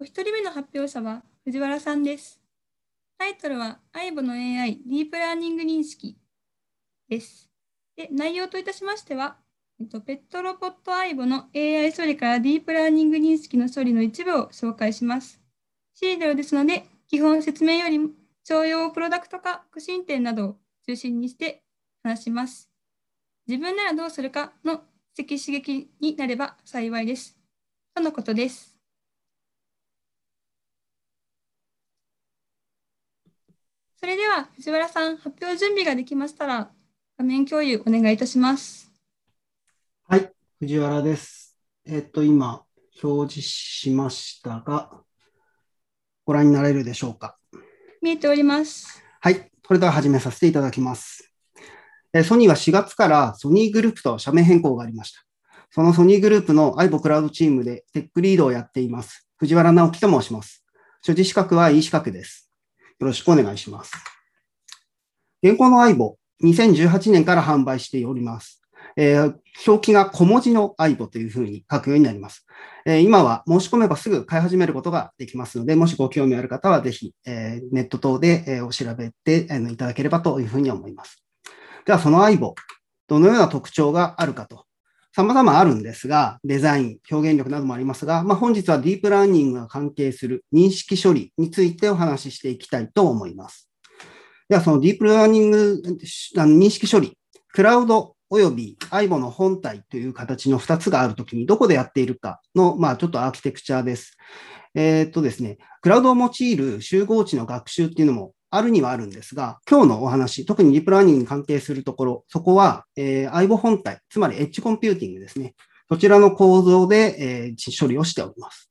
お一人目の発表者は藤原さんです。タイトルは AIBO の AI ディープラーニング認識です。で内容といたしましては、えっと、ペットロボット AIBO の AI 処理からディープラーニング認識の処理の一部を紹介します。シードルですので、基本説明よりも商用プロダクト化、革新点などを中心にして話します。自分ならどうするかの赤刺激になれば幸いです。とのことです。それでは藤原さん、発表準備ができましたら、画面共有お願いいたします。はい、藤原です。えっと、今、表示しましたが、ご覧になれるでしょうか？見えております。はい、それでは始めさせていただきます。ソニーは4月からソニーグループと社名変更がありました。そのソニーグループの iBo クラウドチームでテックリードをやっています。藤原直樹と申します。所持資格は E 資格です。よろしくお願いします。現行の iBo、2018年から販売しております。えー、表記が小文字の iBo というふうに書くようになります。えー、今は申し込めばすぐ買い始めることができますので、もしご興味ある方はぜひ、えー、ネット等で、えお調べて、えいただければというふうに思います。では、その aibo、どのような特徴があるかと様々あるんですが、デザイン、表現力などもありますが、まあ、本日はディープラーニングが関係する認識処理についてお話ししていきたいと思います。では、そのディープラーニング認識処理、クラウドおよび aibo の本体という形の2つがあるときにどこでやっているかの、まあ、ちょっとアーキテクチャです。えー、っとですね、クラウドを用いる集合値の学習っていうのもあるにはあるんですが、今日のお話、特にディープラーニングに関係するところ、そこは、えー、相棒本体、つまりエッジコンピューティングですね。そちらの構造で、えー、処理をしております。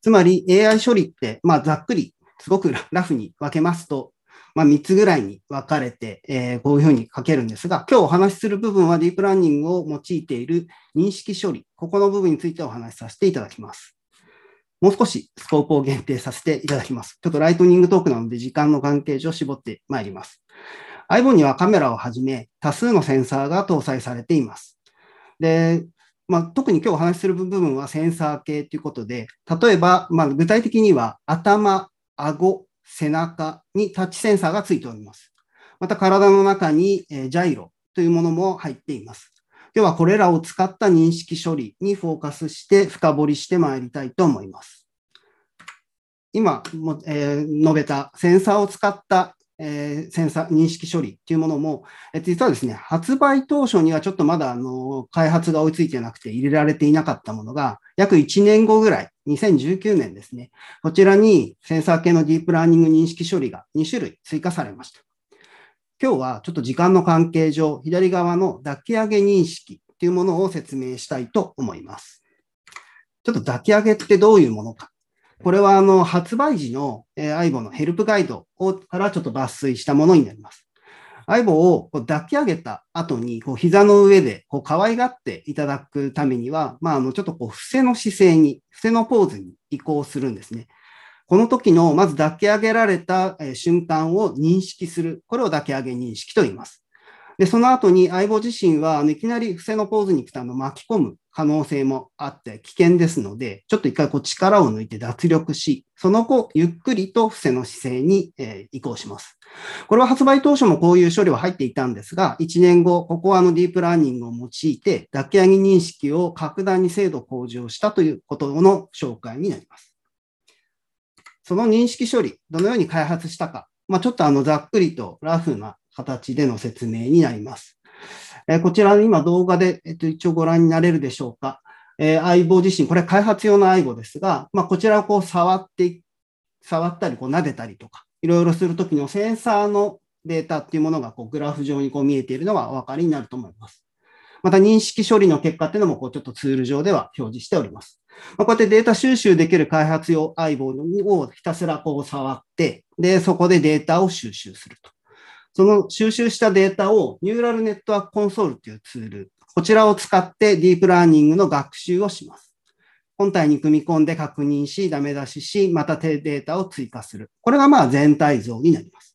つまり AI 処理って、まあ、ざっくり、すごく ラフに分けますと、まあ、3つぐらいに分かれて、えー、こういうふうに書けるんですが、今日お話しする部分はディープラーニングを用いている認識処理、ここの部分についてお話しさせていただきます。もう少しスコープを限定させていただきます。ちょっとライトニングトークなので時間の関係上絞ってまいります。iPhone にはカメラをはじめ多数のセンサーが搭載されています。で、まあ、特に今日お話しする部分はセンサー系ということで、例えば、まあ、具体的には頭、顎、背中にタッチセンサーがついております。また体の中にジャイロというものも入っています。今日はこれらを使った認識処理にフォーカスして深掘りしてまいりたいと思います。今も、えー、述べたセンサーを使った、えー、センサー認識処理というものも、え実はですね、発売当初にはちょっとまだあの開発が追いついてなくて入れられていなかったものが、約1年後ぐらい、2019年ですね、こちらにセンサー系のディープラーニング認識処理が2種類追加されました。今日はちょっと時間の関係上、左側の抱き上げ認識というものを説明したいと思います。ちょっと抱き上げってどういうものか。これはあの発売時の AIBO のヘルプガイドをからちょっと抜粋したものになります。相棒をこう抱き上げた後に、こう膝の上でこう可愛がっていただくためには、まあ、あのちょっとこう伏せの姿勢に、伏せのポーズに移行するんですね。この時のまず抱き上げられた瞬間を認識する。これを抱き上げ認識と言います。で、その後に相棒自身はいきなり伏せのポーズに来たの巻き込む可能性もあって危険ですので、ちょっと一回こう力を抜いて脱力し、その後、ゆっくりと伏せの姿勢に、え移行します。これは発売当初もこういう処理は入っていたんですが、1年後、ここはあのディープラーニングを用いて、抱き上げ認識を格段に精度向上したということの紹介になります。その認識処理、どのように開発したか、まあ、ちょっとあのざっくりとラフな形での説明になります。えー、こちら今動画で、えっと、一応ご覧になれるでしょうか。えー、相棒自身、これ開発用の相棒ですが、まあ、こちらをこう触って、触ったりこう撫でたりとか、いろいろするときのセンサーのデータっていうものがこうグラフ上にこう見えているのがお分かりになると思います。また認識処理の結果っていうのもこうちょっとツール上では表示しております。まあ、こうやってデータ収集できる開発用相棒をひたすらこう触って、で、そこでデータを収集すると。その収集したデータをニューラルネットワークコンソールというツール、こちらを使ってディープラーニングの学習をします。本体に組み込んで確認し、ダメ出しし、またデータを追加する。これがまあ全体像になります。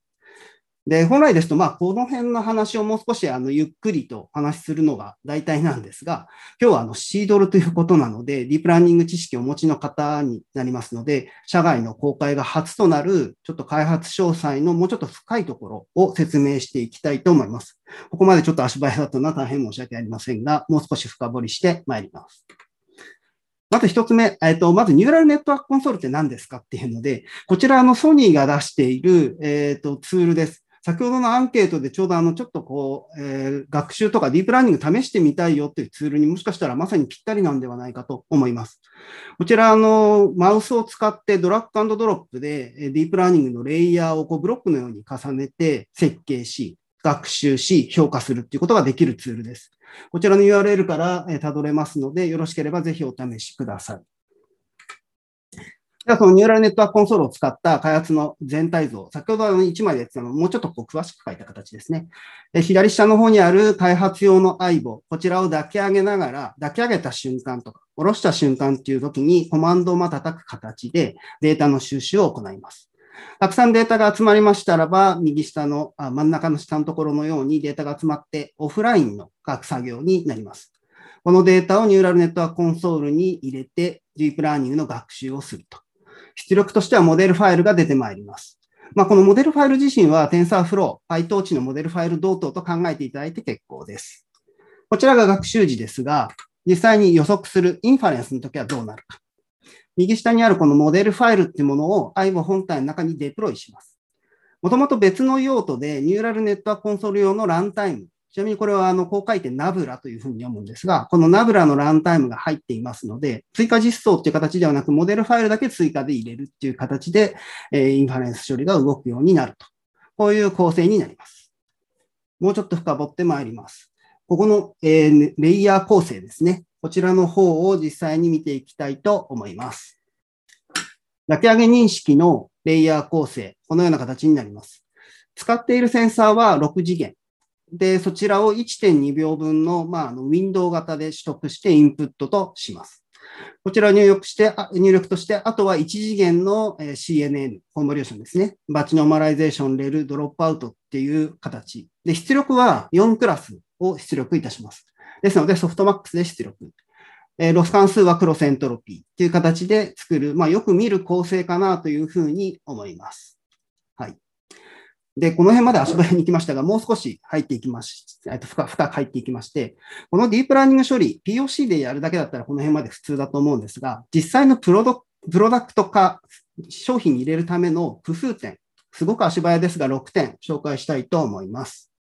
で、本来ですと、まあ、この辺の話をもう少し、あの、ゆっくりと話するのが大体なんですが、今日は、あの、シードルということなので、ディープラーニング知識をお持ちの方になりますので、社外の公開が初となる、ちょっと開発詳細のもうちょっと深いところを説明していきたいと思います。ここまでちょっと足早だったのは大変申し訳ありませんが、もう少し深掘りしてまいります。まず一つ目、えっ、と、まずニューラルネットワークコンソールって何ですかっていうので、こちらのソニーが出している、えっ、と、ツールです。先ほどのアンケートでちょうどあの、ちょっとこう、えー、学習とかディープラーニング試してみたいよっていうツールにもしかしたらまさにぴったりなんではないかと思います。こちら、あの、マウスを使ってドラッグドロップでディープラーニングのレイヤーをこうブロックのように重ねて設計し、学習し、評価するっていうことができるツールです。こちらの URL から辿れますので、よろしければぜひお試しください。では、そのニューラルネットワークコンソールを使った開発の全体像、先ほどの1枚でやったのもうちょっとこう詳しく書いた形ですね。左下の方にある開発用の相棒、こちらを抱き上げながら、抱き上げた瞬間とか、下ろした瞬間っていう時にコマンドをまた叩く形でデータの収集を行います。たくさんデータが集まりましたらば、右下のあ真ん中の下のところのようにデータが集まってオフラインの書く作業になります。このデータをニューラルネットワークコンソールに入れて、ディープラーニングの学習をすると。出力としてはモデルファイルが出てまいります。まあ、このモデルファイル自身は TensorFlow、PyTorch のモデルファイル同等と考えていただいて結構です。こちらが学習時ですが、実際に予測する inference の時はどうなるか。右下にあるこのモデルファイルっていうものを aibo 本体の中にデプロイします。もともと別の用途でニューラルネットワークコンソール用のランタイム、ちなみにこれはあの、こう書いてナブラというふうに読むんですが、このナブラのランタイムが入っていますので、追加実装っていう形ではなく、モデルファイルだけ追加で入れるっていう形で、え、インファレンス処理が動くようになると。こういう構成になります。もうちょっと深掘ってまいります。ここの、え、レイヤー構成ですね。こちらの方を実際に見ていきたいと思います。抱き上げ認識のレイヤー構成、このような形になります。使っているセンサーは6次元。で、そちらを1.2秒分の、まあ、あのウィンドウ型で取得してインプットとします。こちら入力して、入力として、あとは1次元の CNN、 convolution ですね。 batch normalization、 ReLU、 dropout っていう形。で、出力は4クラスを出力いたします。ですので、 softmax で出力。えロス関数は cross entropy っていう形で作る、まあ、よく見る構成かなというふうに思います。はい。で、この辺まで足早に行きましたが、もう少し入っていきまし、えっと深く入っていきまして、このディープラーニング処理、POC でやるだけだったらこの辺まで普通だと思うんですが、実際のプロドプロダクト化、商品に入れるための工夫点、すごく足早ですが6点紹介したいと思います。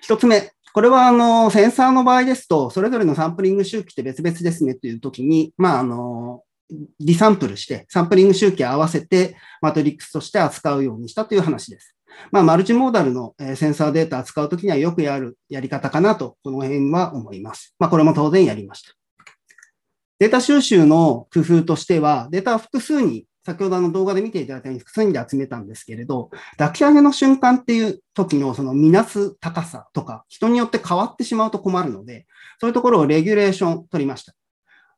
一つ目、これはあのセンサーの場合ですと、それぞれのサンプリング周期って別々ですねというときに、まあ、あのリサンプルして、サンプリング周期合わせてマトリックスとして扱うようにしたという話です。まあ、マルチモーダルのセンサーデータ扱うときにはよくやるやり方かなと、この辺は思います。まあ、これも当然やりました。データ収集の工夫としては、データを複数に、先ほどの動画で見ていただいたように複数にで集めたんですけれど、抱き上げの瞬間っていう時のその見なす高さとか、人によって変わってしまうと困るので、そういうところをレギュレーション取りました。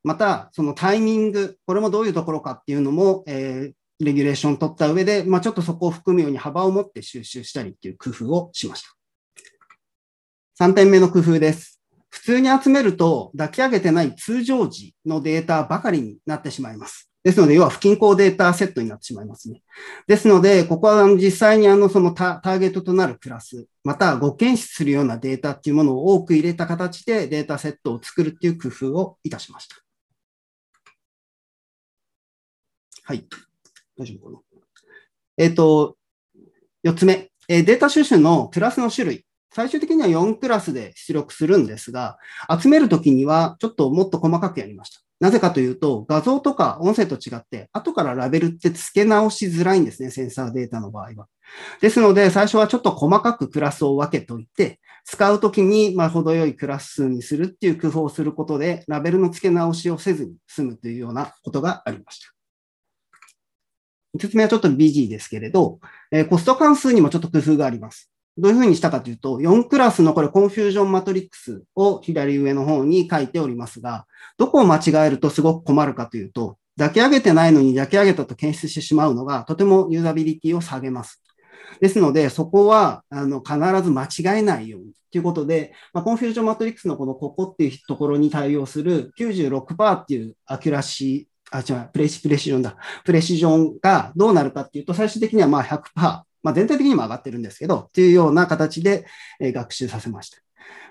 また、そのタイミング、これもどういうところかっていうのも、えー、レギュレーション取った上で、まあ、ちょっとそこを含むように幅を持って収集したりっていう工夫をしました。3点目の工夫です。普通に集めると抱き上げてない通常時のデータばかりになってしまいます。ですので、要は不均衡データセットになってしまいますね。ですので、ここは実際にあのそのターゲットとなるクラス、またご検出するようなデータっていうものを多く入れた形でデータセットを作るっていう工夫をいたしました。はい。大丈夫かな？えっ、ー、と、4つ目、えー、データ収集のクラスの種類。最終的には4クラスで出力するんですが、集めるときにはちょっともっと細かくやりました。なぜかというと、画像とか音声と違って、後からラベルって付け直しづらいんですね、センサーデータの場合は。ですので、最初はちょっと細かくクラスを分けといて、使うときに、まあ、程よいクラス数にするっていう工夫をすることで、ラベルの付け直しをせずに済むというようなことがありました。説明はちょっとビジーですけれど、えー、コスト関数にもちょっと工夫があります。どういうふうにしたかというと、4クラスのこれ confusion matrix を左上の方に書いておりますが、どこを間違えるとすごく困るかというと、抱き上げてないのに抱き上げたと検出してしまうのがとてもユーザビリティを下げます。ですので、そこはあの必ず間違えないようにということで、まあ、 confusion matrix のこのここっていうところに対応する96%っていう accuracyあ、違う、プレシプレシジョンだ。プレシジョンがどうなるかっていうと、最終的にはまあ100%、まあ、全体的にも上がってるんですけど、というような形で、え学習させました。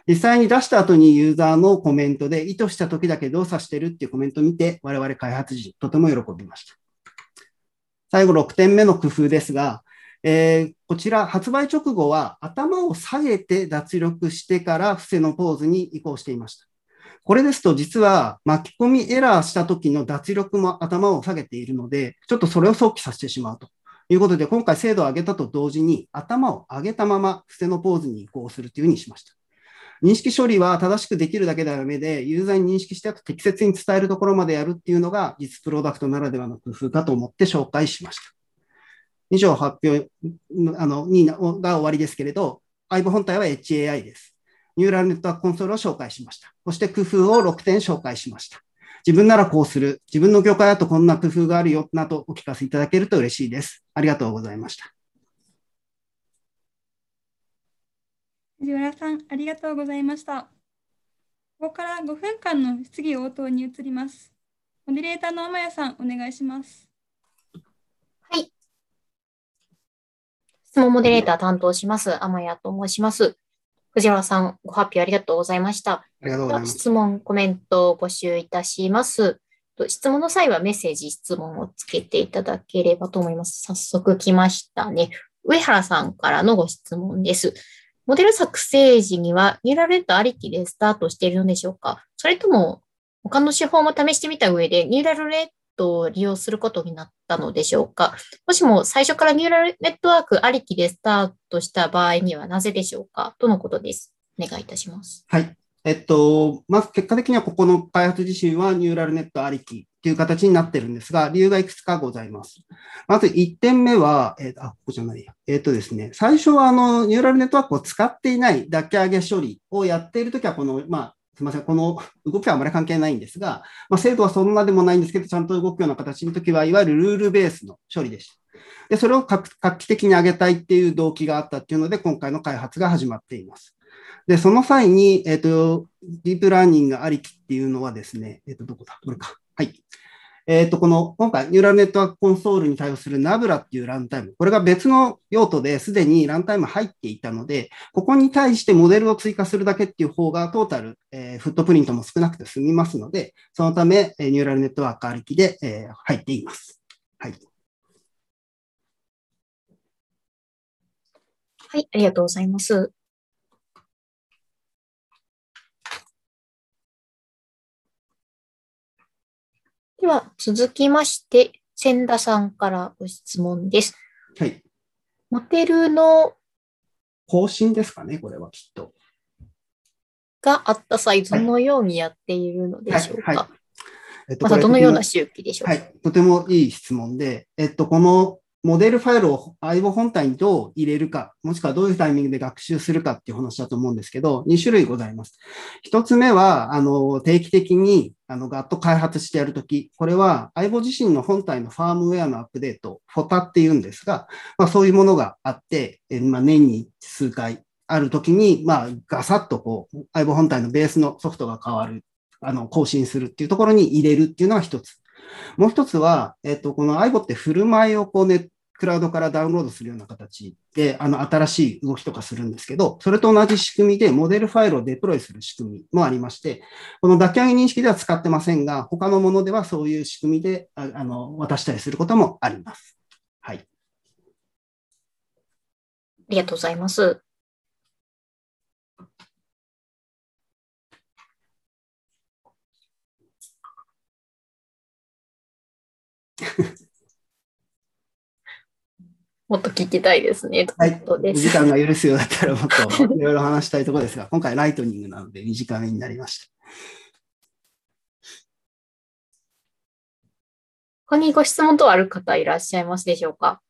実際に出した後にユーザーのコメントで意図した時だけ動作してるっていうコメントを見て、我々開発時、とても喜びました。最後6点目の工夫ですが、えー、こちら発売直後は頭を下げて脱力してから伏せのポーズに移行していました。これですと実は巻き込みエラーした時の脱力も頭を下げているので、ちょっとそれを想起させてしまうということで、今回精度を上げたと同時に頭を上げたまま伏せのポーズに移行するというふうにしました。認識処理は正しくできるだけではダメで、ユーザーに認識して適切に伝えるところまでやるっていうのが、実プロダクトならではの工夫かと思って紹介しました。以上発表あのにが終わりですけれど、IVE 本体は HAI です。ニューラルネットワークコンソールを紹介しました。そして工夫を6点紹介しました。自分ならこうする。自分の業界だとこんな工夫があるよ、などお聞かせいただけると嬉しいです。ありがとうございました。藤原さん、ありがとうございました。ここから5分間の質疑応答に移ります。モデレーターの天谷さん、お願いします。はい。質問モデレーター担当します、天谷と申します。藤原さん、ご発表ありがとうございました。ありがとうございます。質問、コメントを募集いたします。質問の際はメッセージ、質問をつけていただければと思います。早速来ましたね。上原さんからのご質問です。モデル作成時にはニューラルネットありきでスタートしているのでしょうか？それとも他の手法も試してみた上でニューラルネットを利用することになったのでしょうかもしも最初からニューラルネットワークありきでスタートした場合にはなぜでしょうかとのことです？お願いいたします。はい。えっと、まず結果的にはここの開発自身はニューラルネットありきという形になってるんですが、理由がいくつかございます。まず1点目は、えー、あ、ここじゃないや。えっ、ー、とですね、最初はあの、ニューラルネットワークを使っていない抱き上げ処理をやっているときは、この、まあ、すみません、この動きはあまり関係ないんですが、まあ、制度はそんなでもないんですけど、ちゃんと動くような形の時は、いわゆるルールベースの処理でした。で、それを画期的に上げたいっていう動機があったっていうので、今回の開発が始まっています。で、その際に、えっ、ー、と、ディープラーニングありきっていうのはですね、えっ、ー、と、どこだ？これか。はい。えっ、ー、と、この、今回、ニューラルネットワークコンソールに対応するナブラっていうランタイム。これが別の用途ですでにランタイム入っていたので、ここに対してモデルを追加するだけっていう方がトータル、えー、フットプリントも少なくて済みますので、そのため、えー、ニューラルネットワークありきで、えー、入っています。はい。はい、ありがとうございます。では、続きまして、千田さんからご質問です。はい。モテルの更新ですかね、これはきっと。があった際、どのようにやっているのでしょうか。はいはいえっと、またどのような周期でしょうか。はい、とてもいい質問で、えっと、このモデルファイルを IO 本体にどう入れるか、もしくはどういうタイミングで学習するかっていう話だと思うんですけど、2種類ございます。1つ目は、あの、定期的に、あの、ガット開発してやるとき、これは IO 自身の本体のファームウェアのアップデート、フォタって言うんですが、まあそういうものがあって、えまあ年に数回あるときに、まあガサッとこう、IO 本体のベースのソフトが変わる、あの、更新するっていうところに入れるっていうのが一つ。もう一つは、えっ、と、この IBO って振る舞いをこうネックラウドからダウンロードするような形で、あの、新しい動きとかするんですけど、それと同じ仕組みでモデルファイルをデプロイする仕組みもありまして、この抱き上げ認識では使ってませんが、他のものではそういう仕組みで、ああの、渡したりすることもあります。はい。ありがとうございます。もっと聞きたいですね。はい。時間が許すようだったらもっと いろいろ話したいところですが、今回ライトニングなので2時間になりました。他にご質問等ある方いらっしゃいますでしょうか？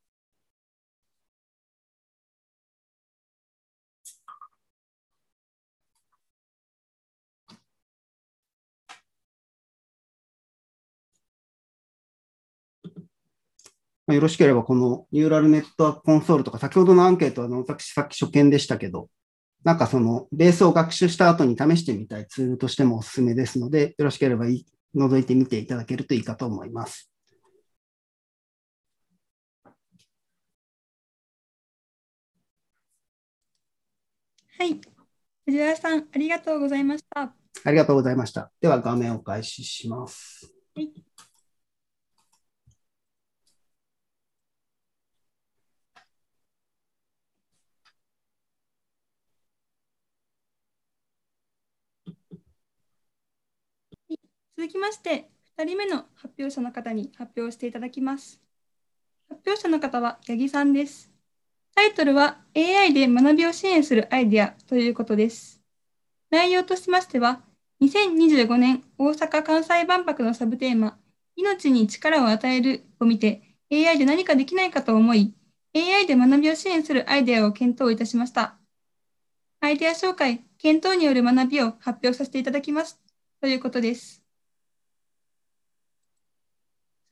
まあ、よろしければこのニューラルネットワークコンソールとか、先ほどのアンケートは私さっき初見でしたけど、なんかそのベースを学習した後に試してみたいツールとしてもおすすめですので、よろしければ覗いてみていただけるといいかと思います。はい。藤原さん、ありがとうございました。ありがとうございました。では画面を開始します。はい。続きまして、2人目の発表者の方に発表していただきます。発表者の方は八木さんです。タイトルは AI で学びを支援するアイデアということです。内容としましては、2025年大阪・関西万博のサブテーマ、命に力を与えるを見て、AI で何かできないかと思い、AI で学びを支援するアイデアを検討いたしました。アイデア紹介、検討による学びを発表させていただきます。ということです。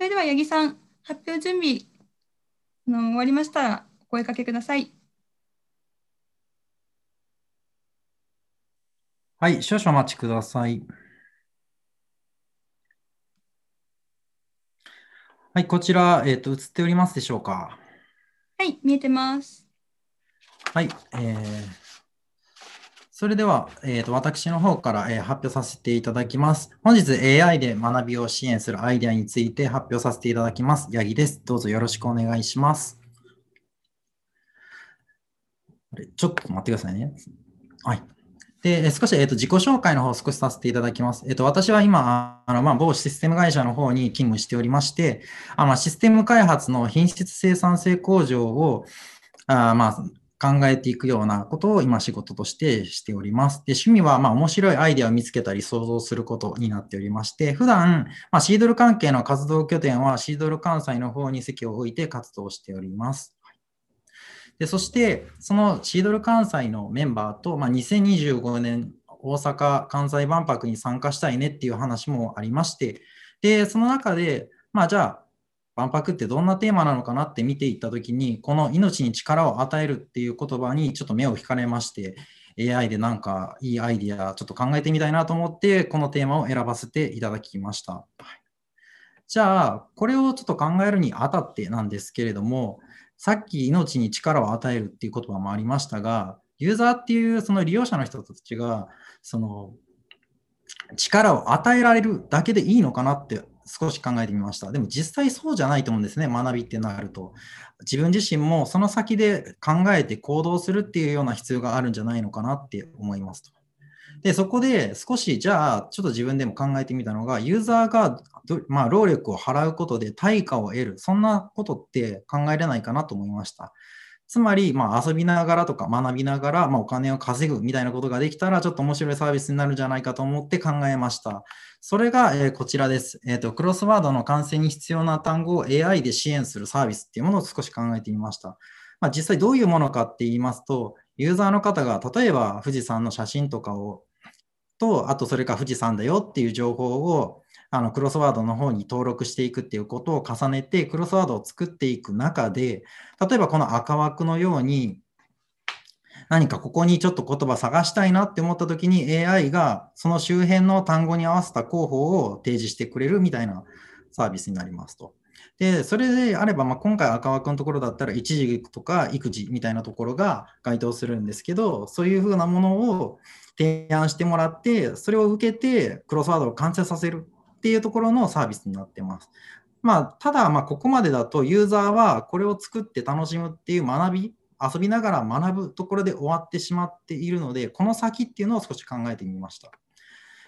それでは、八木さん、発表準備の終わりましたら、お声かけください。はい、少々お待ちください。はい、こちら、えっ、ー、と、映っておりますでしょうか？はい、見えてます。はい、えー、それでは、えーと、私の方から、えー、発表させていただきます。本日 AI で学びを支援するアイデアについて発表させていただきます。八木です。どうぞよろしくお願いします。ちょっと待ってくださいね。はい。で、少し、えーと、自己紹介の方を少しさせていただきます。えーと、私は今、あのまあ、某システム会社の方に勤務しておりまして、あまあ、システム開発の品質生産性向上をあまあ、考えていくようなことを今仕事としてしております。で趣味はまあ面白いアイデアを見つけたり想像することになっておりまして、普段、まあ、シードル関係の活動拠点はシードル関西の方に席を置いて活動しております。でそして、そのシードル関西のメンバーと、まあ、2025年大阪・関西万博に参加したいねっていう話もありまして、で、その中で、まあじゃあ、万博ってどんなテーマなのかなって見ていったときに、この命に力を与えるっていう言葉にちょっと目を引かれまして、AI でなんかいいアイディアちょっと考えてみたいなと思って、このテーマを選ばせていただきました。じゃあ、これをちょっと考えるにあたってなんですけれども、さっき命に力を与えるっていう言葉もありましたが、ユーザーっていうその利用者の人たちが、その力を与えられるだけでいいのかなって少し考えてみました。でも実際そうじゃないと思うんですね、学びってなると。自分自身もその先で考えて行動するっていうような必要があるんじゃないのかなって思いますと。で、そこで少しじゃあ、ちょっと自分でも考えてみたのが、ユーザーがまあ、労力を払うことで対価を得る、そんなことって考えれないかなと思いました。つまり、まあ、遊びながらとか学びながら、まあ、お金を稼ぐみたいなことができたら、ちょっと面白いサービスになるんじゃないかと思って考えました。それが、えー、こちらです、えーと。クロスワードの完成に必要な単語を AI で支援するサービスっていうものを少し考えてみました。まあ、実際どういうものかって言いますと、ユーザーの方が例えば富士山の写真とかをと、あとそれか富士山だよっていう情報をあのクロスワードの方に登録していくっていうことを重ねて、クロスワードを作っていく中で、例えばこの赤枠のように、何かここにちょっと言葉探したいなって思った時に AI がその周辺の単語に合わせた候補を提示してくれるみたいなサービスになりますと。で、それであれば、まあ、今回赤枠のところだったら、一時とか育児みたいなところが該当するんですけど、そういうふうなものを提案してもらって、それを受けてクロスワードを完成させるっていうところのサービスになってます。まあ、ただ、まここまでだとユーザーはこれを作って楽しむっていう学び、遊びながら学ぶところで終わってしまっているので、この先っていうのを少し考えてみました。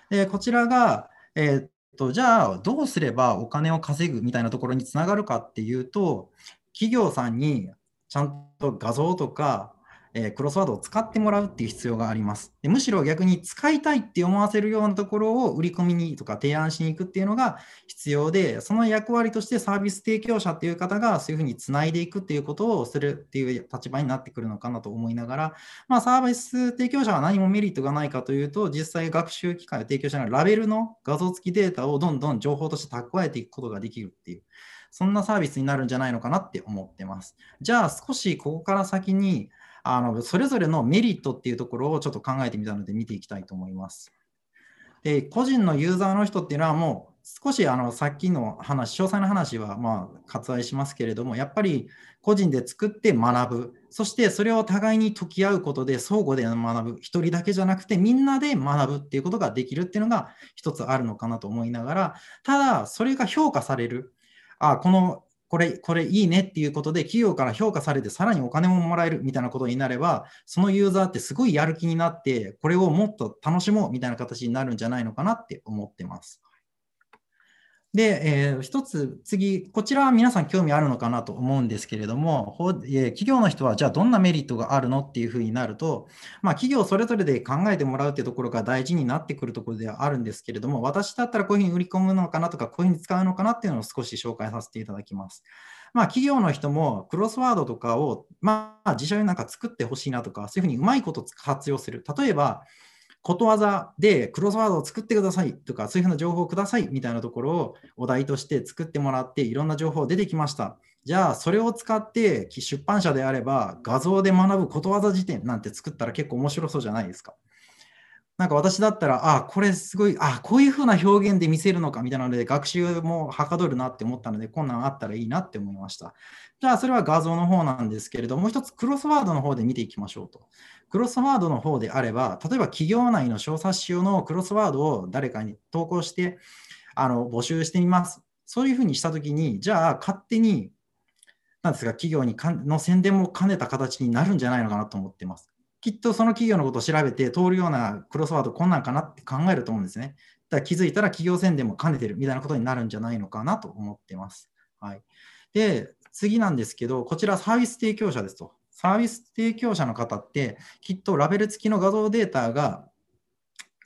でこちらが、えー、っとじゃあどうすればお金を稼ぐみたいなところにつながるかっていうと、企業さんにちゃんと画像とかえー、クロスワードを使ってもらうっていう必要があります。でむしろ逆に使いたいって思わせるようなところを売り込みにとか提案しに行くっていうのが必要で、その役割としてサービス提供者っていう方がそういうふうにつないでいくっていうことをするっていう立場になってくるのかなと思いながら、まあ、サービス提供者は何もメリットがないかというと、実際学習機械を提供者がラベルの画像付きデータをどんどん情報として蓄えていくことができるっていう。そんなサービスになるんじゃないのかなって思ってます。じゃあ少しここから先にあのそれぞれのメリットっていうところをちょっと考えてみたので見ていきたいと思います。で個人のユーザーの人っていうのはもう少しあのさっきの話、詳細な話はまあ割愛しますけれども、やっぱり個人で作って学ぶ、そしてそれを互いに解き合うことで相互で学ぶ、1人だけじゃなくてみんなで学ぶっていうことができるっていうのが一つあるのかなと思いながら、ただそれが評価される、あこのこれ、これいいねっていうことで、企業から評価されて、さらにお金ももらえるみたいなことになれば、そのユーザーってすごいやる気になって、これをもっと楽しもうみたいな形になるんじゃないのかなって思ってます。で、えー、一つ次、こちらは皆さん興味あるのかなと思うんですけれども、えー、企業の人はじゃあどんなメリットがあるのっていうふうになると、まあ、企業それぞれで考えてもらうっていうところが大事になってくるところではあるんですけれども、私だったらこういうふうに売り込むのかなとか、こういうふうに使うのかなっていうのを少し紹介させていただきます。まあ、企業の人もクロスワードとかを、まあ、自社でなんか作ってほしいなとか、そういうふうにうまいこと活用する。例えば、ことわざでクロスワードを作ってくださいとか、そういうふうな情報をくださいみたいなところをお題として作ってもらって、いろんな情報出てきました。じゃあ、それを使って出版社であれば、画像で学ぶことわざ辞典なんて作ったら結構面白そうじゃないですか。なんか私だったら、あ、これすごい、あ、こういうふうな表現で見せるのかみたいなので、学習もはかどるなって思ったので、こんなんあったらいいなって思いました。じゃあ、それは画像の方なんですけれども、もう一つクロスワードの方で見ていきましょうと。クロスワードの方であれば、例えば企業内の小冊子用のクロスワードを誰かに投稿してあの募集してみます。そういうふうにしたときに、じゃあ勝手に、なんですか、企業にかの宣伝も兼ねた形になるんじゃないのかなと思ってます。きっとその企業のことを調べて通るようなクロスワードこんなんかなって考えると思うんですね。だ気づいたら企業宣伝も兼ねてるみたいなことになるんじゃないのかなと思ってます。はい、で、次なんですけど、こちらサービス提供者ですと。サービス提供者の方って、きっとラベル付きの画像データが、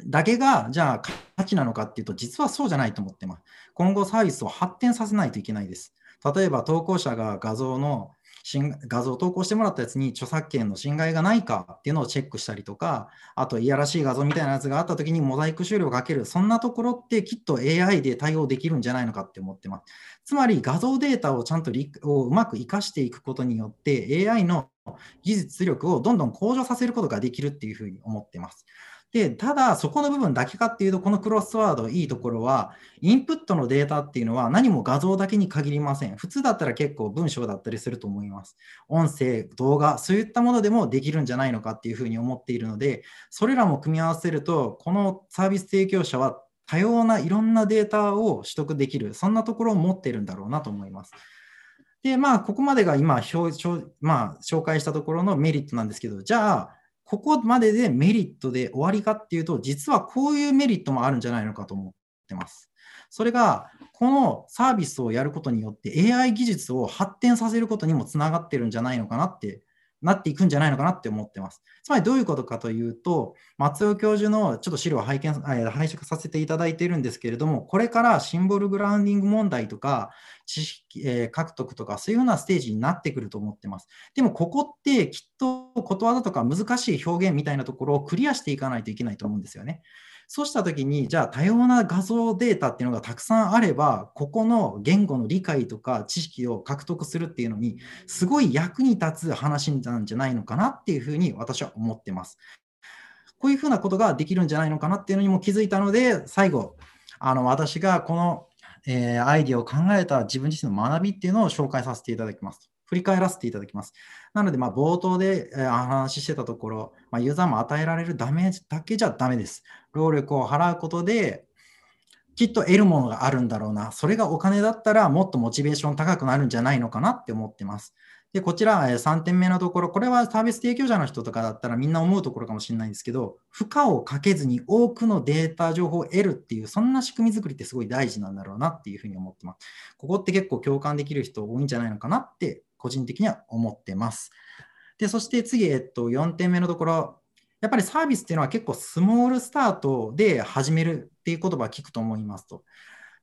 だけが、じゃあ価値なのかっていうと、実はそうじゃないと思ってます。今後サービスを発展させないといけないです。例えば投稿者が画像の画像を投稿してもらったやつに著作権の侵害がないかっていうのをチェックしたりとか、あといやらしい画像みたいなやつがあった時にモザイク終了をかける、そんなところってきっと AI で対応できるんじゃないのかって思ってます。つまり画像データをちゃんとをうまく活かしていくことによって AI の技術力をどんどん向上させることができるっていうふうに思ってます。で、ただ、そこの部分だけかっていうと、このクロスワード、いいところは、インプットのデータっていうのは何も画像だけに限りません。普通だったら結構文章だったりすると思います。音声、動画、そういったものでもできるんじゃないのかっていうふうに思っているので、それらも組み合わせると、このサービス提供者は多様ないろんなデータを取得できる、そんなところを持っているんだろうなと思います。で、まあ、ここまでが今、まあ、紹介したところのメリットなんですけど、じゃあ、ここまででメリットで終わりかっていうと、実はこういうメリットもあるんじゃないのかと思ってます。それが、このサービスをやることによって AI 技術を発展させることにもつながってるんじゃないのかなってなっていくんじゃないのかなって思ってます。つまりどういうことかというと、松尾教授のちょっと資料を拝見、拝借させていただいているんですけれども、これからシンボルグラウンディング問題とか、知識、えー、獲得とか、そういうようなステージになってくると思ってます。でも、ここってきっとことわざとか難しい表現みたいなところをクリアしていかないといけないと思うんですよね。そうしたときに、じゃあ多様な画像データっていうのがたくさんあれば、ここの言語の理解とか知識を獲得するっていうのに、すごい役に立つ話なんじゃないのかなっていうふうに私は思ってます。こういうふうなことができるんじゃないのかなっていうのにも気づいたので、最後、あの私がこの、えー、アイディアを考えた自分自身の学びっていうのを紹介させていただきます。振り返らせていただきます。なので、ま、冒頭でえお話ししてたところ、まあ、ユーザーも与えられるダメージだけじゃダメです。労力を払うことで、きっと得るものがあるんだろうな。それがお金だったらもっとモチベーション高くなるんじゃないのかなって思ってます。で、こちら3点目のところ、これはサービス提供者の人とかだったらみんな思うところかもしれないんですけど、負荷をかけずに多くのデータ情報を得るっていう、そんな仕組み作りってすごい大事なんだろうなっていうふうに思ってます。ここって結構共感できる人多いんじゃないのかなって個人的には思ってます。で、そして次、えっと、4点目のところ、やっぱりサービスっていうのは結構スモールスタートで始めるっていう言葉を聞くと思いますと。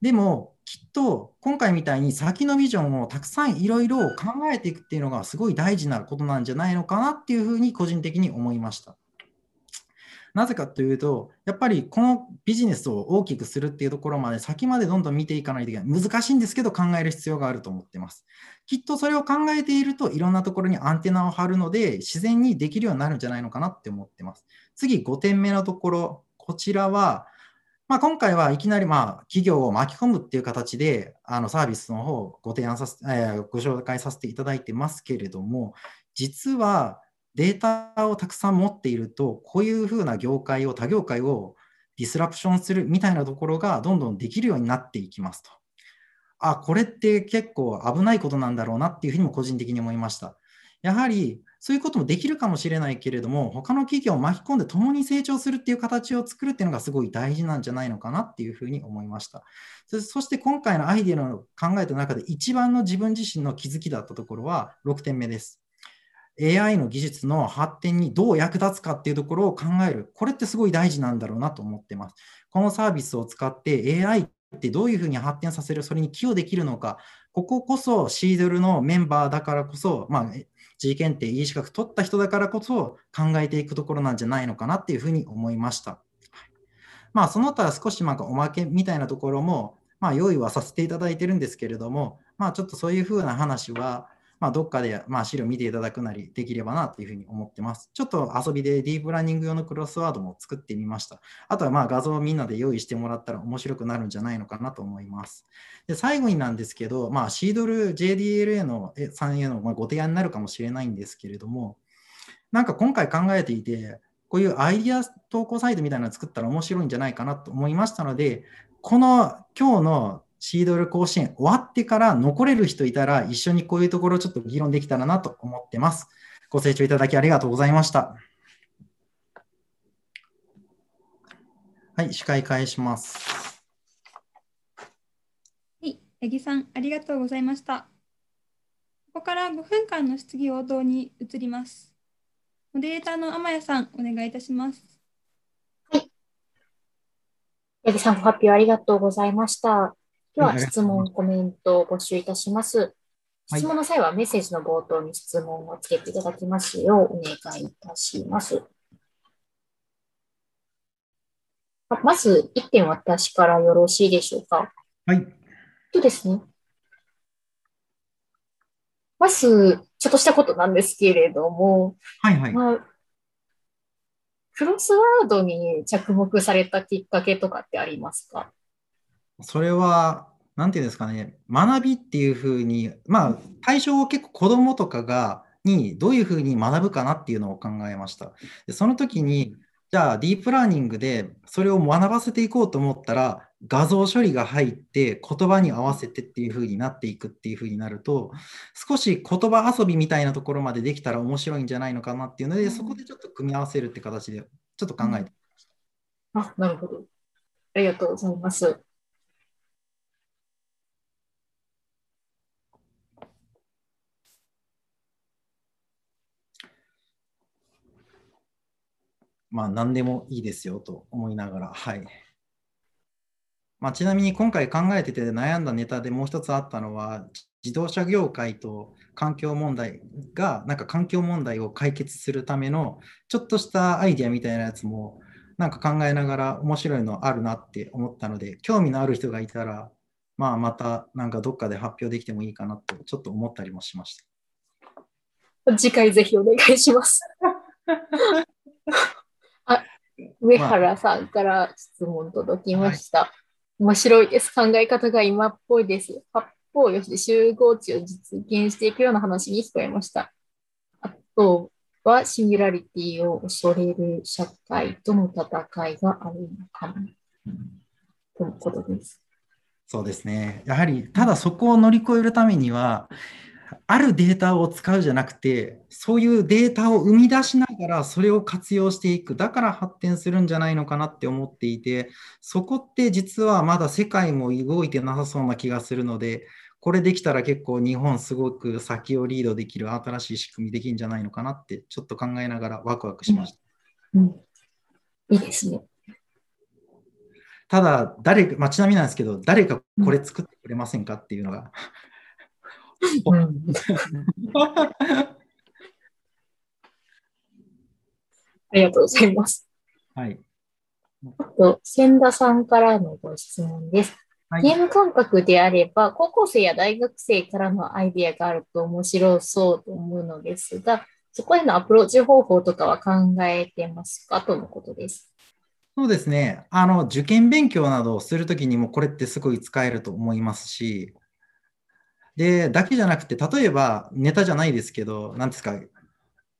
でも、きっと今回みたいに先のビジョンをたくさんいろいろ考えていくっていうのがすごい大事なことなんじゃないのかなっていうふうに個人的に思いました。なぜかというと、やっぱりこのビジネスを大きくするっていうところまで先までどんどん見ていかないといけない。難しいんですけど考える必要があると思ってます。きっとそれを考えているといろんなところにアンテナを張るので自然にできるようになるんじゃないのかなって思ってます。次5点目のところ、こちらは、まあ、今回はいきなりまあ企業を巻き込むっていう形であのサービスの方をご提案させ、えー、ご紹介させていただいてますけれども、実はデータをたくさん持っていると、こういうふうな業界を、他業界をディスラプションするみたいなところがどんどんできるようになっていきますと。あ、これって結構危ないことなんだろうなっていうふうにも個人的に思いました。やはりそういうこともできるかもしれないけれども、他の企業を巻き込んで共に成長するっていう形を作るっていうのがすごい大事なんじゃないのかなっていうふうに思いました。そして今回のアイデアの考えた中で一番の自分自身の気づきだったところは6点目です。AI の技術の発展にどう役立つかっていうところを考える。これってすごい大事なんだろうなと思ってます。このサービスを使って AI ってどういうふうに発展させる、それに寄与できるのか、こここそシードルのメンバーだからこそ、まあ、G 検定 E 資格取った人だからこそ考えていくところなんじゃないのかなっていうふうに思いました。まあ、その他少しなんかおまけみたいなところも、まあ、用意はさせていただいてるんですけれども、まあ、ちょっとそういうふうな話は、まあ、どっかで、まあ、資料見ていただくなりできればなというふうに思ってます。ちょっと遊びでディープラーニング用のクロスワードも作ってみました。あとはまあ画像をみんなで用意してもらったら面白くなるんじゃないのかなと思います。で最後になんですけど、まあ、シードル JDLA の3へのご提案になるかもしれないんですけれども、なんか今回考えていて、こういうアイディア投稿サイトみたいなのを作ったら面白いんじゃないかなと思いましたので、この今日のシードル甲子園終わってから残れる人いたら一緒にこういうところをちょっと議論できたらなと思ってます。ご清聴いただきありがとうございました。はい、司会返します。はい、八木さん、ありがとうございました。ここから5分間の質疑応答に移ります。モデレーターの天谷さん、お願いいたします。はい。八木さん、ご発表ありがとうございました。では、質問、コメントを募集いたします。質問の際はメッセージの冒頭に質問をつけていただきますようお願いいたします。まず、1点私からよろしいでしょうか？はい。そうですね？まず、ちょっとしたことなんですけれども、はいはい。まあ、クロスワードに着目されたきっかけとかってありますか？それは、なんていうんですかね、学びっていうふうに、まあ、対象を結構子供とかが、にどういうふうに学ぶかなっていうのを考えました。でその時に、じゃあディープラーニングでそれを学ばせていこうと思ったら、画像処理が入って言葉に合わせてっていう風になっていくっていう風になると少し言葉遊びみたいなところまでできたら面白いんじゃないのかなっていうのでそこでちょっと組み合わせるって形でちょっと考えてみました。あなるほど。ありがとうございます。まあ、何でもいいですよと思いながら、はい。まあ、ちなみに今回考えてて悩んだネタでもう一つあったのは、自動車業界と環境問題が、なんか環境問題を解決するための、ちょっとしたアイディアみたいなやつも、なんか考えながら面白いのあるなって思ったので、興味のある人がいたら、まあ、またなんかどっかで発表できてもいいかなと、ちょっと思ったりもしました。次回ぜひお願いします。上原さんから質問届きました。はい、面白いです。考え方が今っぽいです。八方よしで集合値を実現していくような話に聞こえました。あとは、シンギュラリティを恐れる社会との戦いがあるのかも。とのことです。そうですね。やはり、ただそこを乗り越えるためには、あるデータを使うじゃなくて、そういうデータを生み出しながらそれを活用していく。だから発展するんじゃないのかなって思っていて、そこって実はまだ世界も動いてなさそうな気がするので、これできたら結構日本すごく先をリードできる新しい仕組みできるんじゃないのかなってちょっと考えながらワクワクしました。うん、いいですね。ただ、誰か、まあ、ちなみになんですけど、誰かこれ作ってくれませんかっていうのが。うん、ありがとうございます。はい。と、千田さんからのご質問です。はい、ゲーム感覚であれば、高校生や大学生からのアイデアがあると面白そうと思うのですが、そこへのアプローチ方法とかは考えてますかとのことです。そうですね。あの、受験勉強などをするときにもこれってすごい使えると思いますし、で、だけじゃなくて、例えばネタじゃないですけど、なんですか、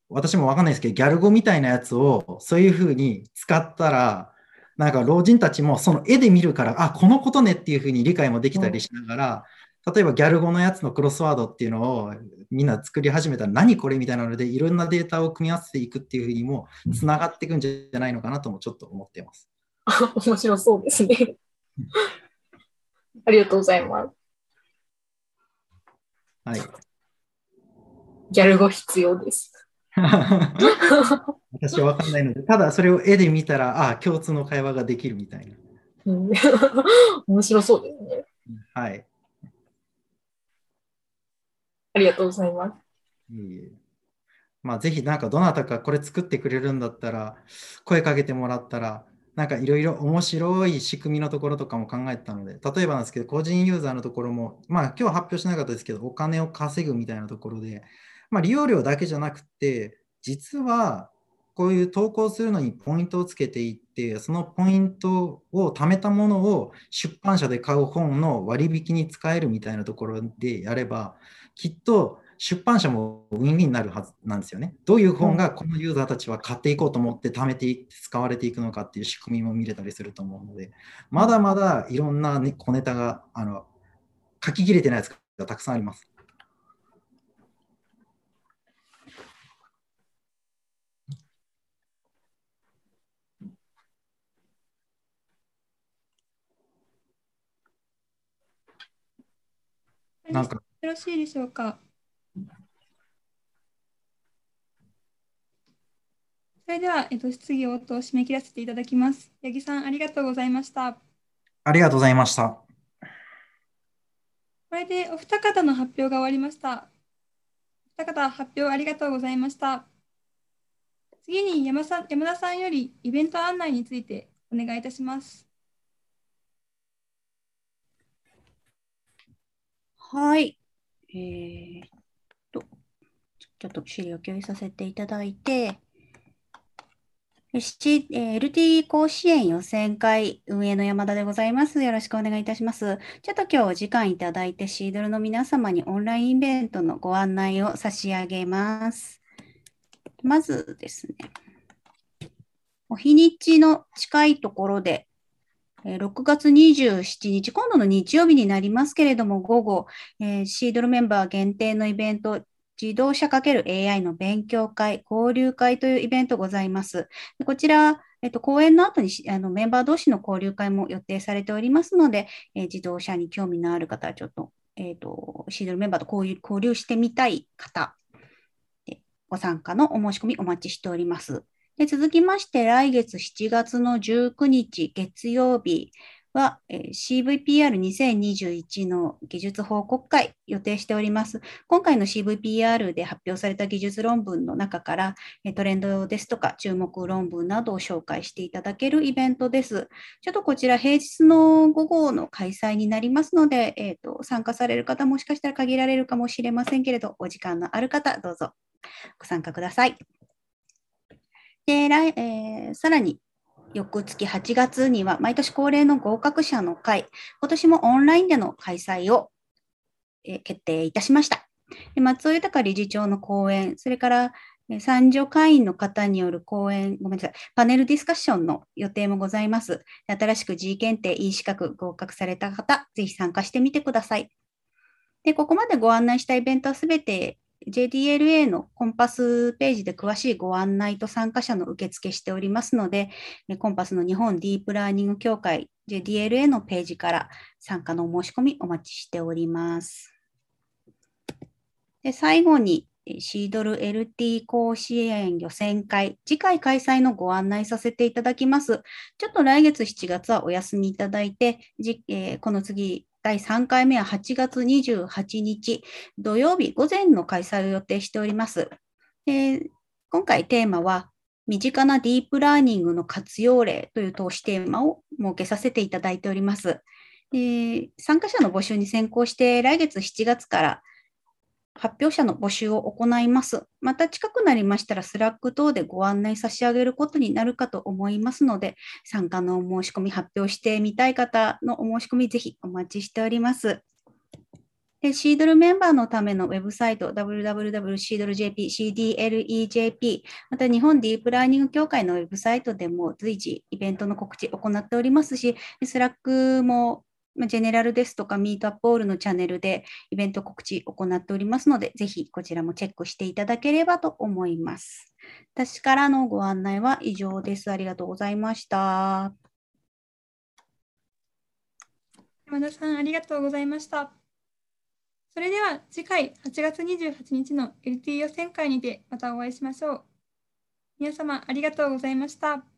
私もわかんないですけど、ギャル語みたいなやつをそういうふうに使ったら、なんか老人たちもその絵で見るから、あ、このことねっていうふうに理解もできたりしながら、例えばギャル語のやつのクロスワードっていうのをみんな作り始めたら何これみたいなのでいろんなデータを組み合わせていくっていうふうにもつながっていくんじゃないのかなともちょっと思っています。面白そうですね。ありがとうございます。はい。ギャル語必要です。私はわかんないので、ただそれを絵で見たら、ああ、共通の会話ができるみたいな。面白そうですね。はい。ありがとうございます。いいまあ、ぜひなんかどなたかこれ作ってくれるんだったら、声かけてもらったら、なんかいろいろ面白い仕組みのところとかも考えてたので、例えばなんですけど、個人ユーザーのところも、まあ今日発表しなかったですけど、お金を稼ぐみたいなところで、まあ、利用料だけじゃなくて、実はこういう投稿するのにポイントをつけていって、そのポイントを貯めたものを出版社で買う本の割引に使えるみたいなところでやれば、きっと出版社もウィンウィンになるはずなんですよね。どういう本がこのユーザーたちは買っていこうと思って貯めていって使われていくのかっていう仕組みも見れたりすると思うので、まだまだいろんな、ね、小ネタがあの書ききれてないやつがたくさんあります。なんか。よろしいでしょうか？それでは、えっと、質疑応答を締め切らせていただきます。八木さん、ありがとうございました。ありがとうございました。これでお二方の発表が終わりました。お二方、発表ありがとうございました。次に山さ山田さんよりイベント案内についてお願いいたします。はい。えー、と、ちょっと資料共有させていただいて、C えー、LT 甲子園予選会運営の山田でございます。よろしくお願いいたします。ちょっと今日お時間いただいて、シードルの皆様にオンラインイベントのご案内を差し上げます。まずですね、お日にちの近いところで、6月27日、今度の日曜日になりますけれども、午後、えー、シードルメンバー限定のイベント、自動車 ×AI の勉強会、交流会というイベントございます。こちら、えっと、講演の後にあのメンバー同士の交流会も予定されておりますので、えー、自動車に興味のある方はちょっと、えっ、ー、と、シードルメンバーと交流してみたい方、ご参加のお申し込みお待ちしております。で続きまして、来月7月の19日月曜日は、え、CVPR2021 の技術報告会予定しております。今回の CVPR で発表された技術論文の中から、トレンドですとか注目論文などを紹介していただけるイベントです。ちょっとこちら平日の午後の開催になりますので、えーと、参加される方もしかしたら限られるかもしれませんけれど、お時間のある方、どうぞご参加ください。で、来えー、さらに、翌月8月には毎年恒例の合格者の会、今年もオンラインでの開催を、決定いたしました。で松尾豊理事長の講演、それから参助会員の方による講演、ごめんなさい、パネルディスカッションの予定もございます。新しく G 検定 E 資格合格された方、ぜひ参加してみてください。で、ここまでご案内したイベントはすべて JDLA のコンパスページで詳しいご案内と参加者の受付しておりますので、コンパスの日本ディープラーニング協会 JDLA のページから参加のお申し込みお待ちしております。で最後に、シードル LT 甲子園予選会、次回開催のご案内させていただきます。ちょっと来月7月はお休みいただいて、じえーこの次、第3回目は8月28日土曜日午前の開催を予定しております。で今回テーマは、身近なディープラーニングの活用例という投資テーマを設けさせていただいております。で参加者の募集に先行して、来月7月から発表者の募集を行います。また近くなりましたら、スラック等でご案内差し上げることになるかと思いますので、参加のお申し込み発表してみたい方のお申し込み、ぜひお待ちしております。で CDLEメンバーのためのウェブサイト、www.cdlejp、CDLEJP、また日本ディープラーニング協会のウェブサイトでも随時イベントの告知を行っておりますし、 Slack もまあ general ですとか、 meetup all のチャンネルでイベント告知を行っておりますので、ぜひこちらもチェックしていただければと思います。私からのご案内は以上です。ありがとうございました。山田さん、ありがとうございました。それでは次回8月28日の LT 予選会にてまたお会いしましょう。皆様ありがとうございました。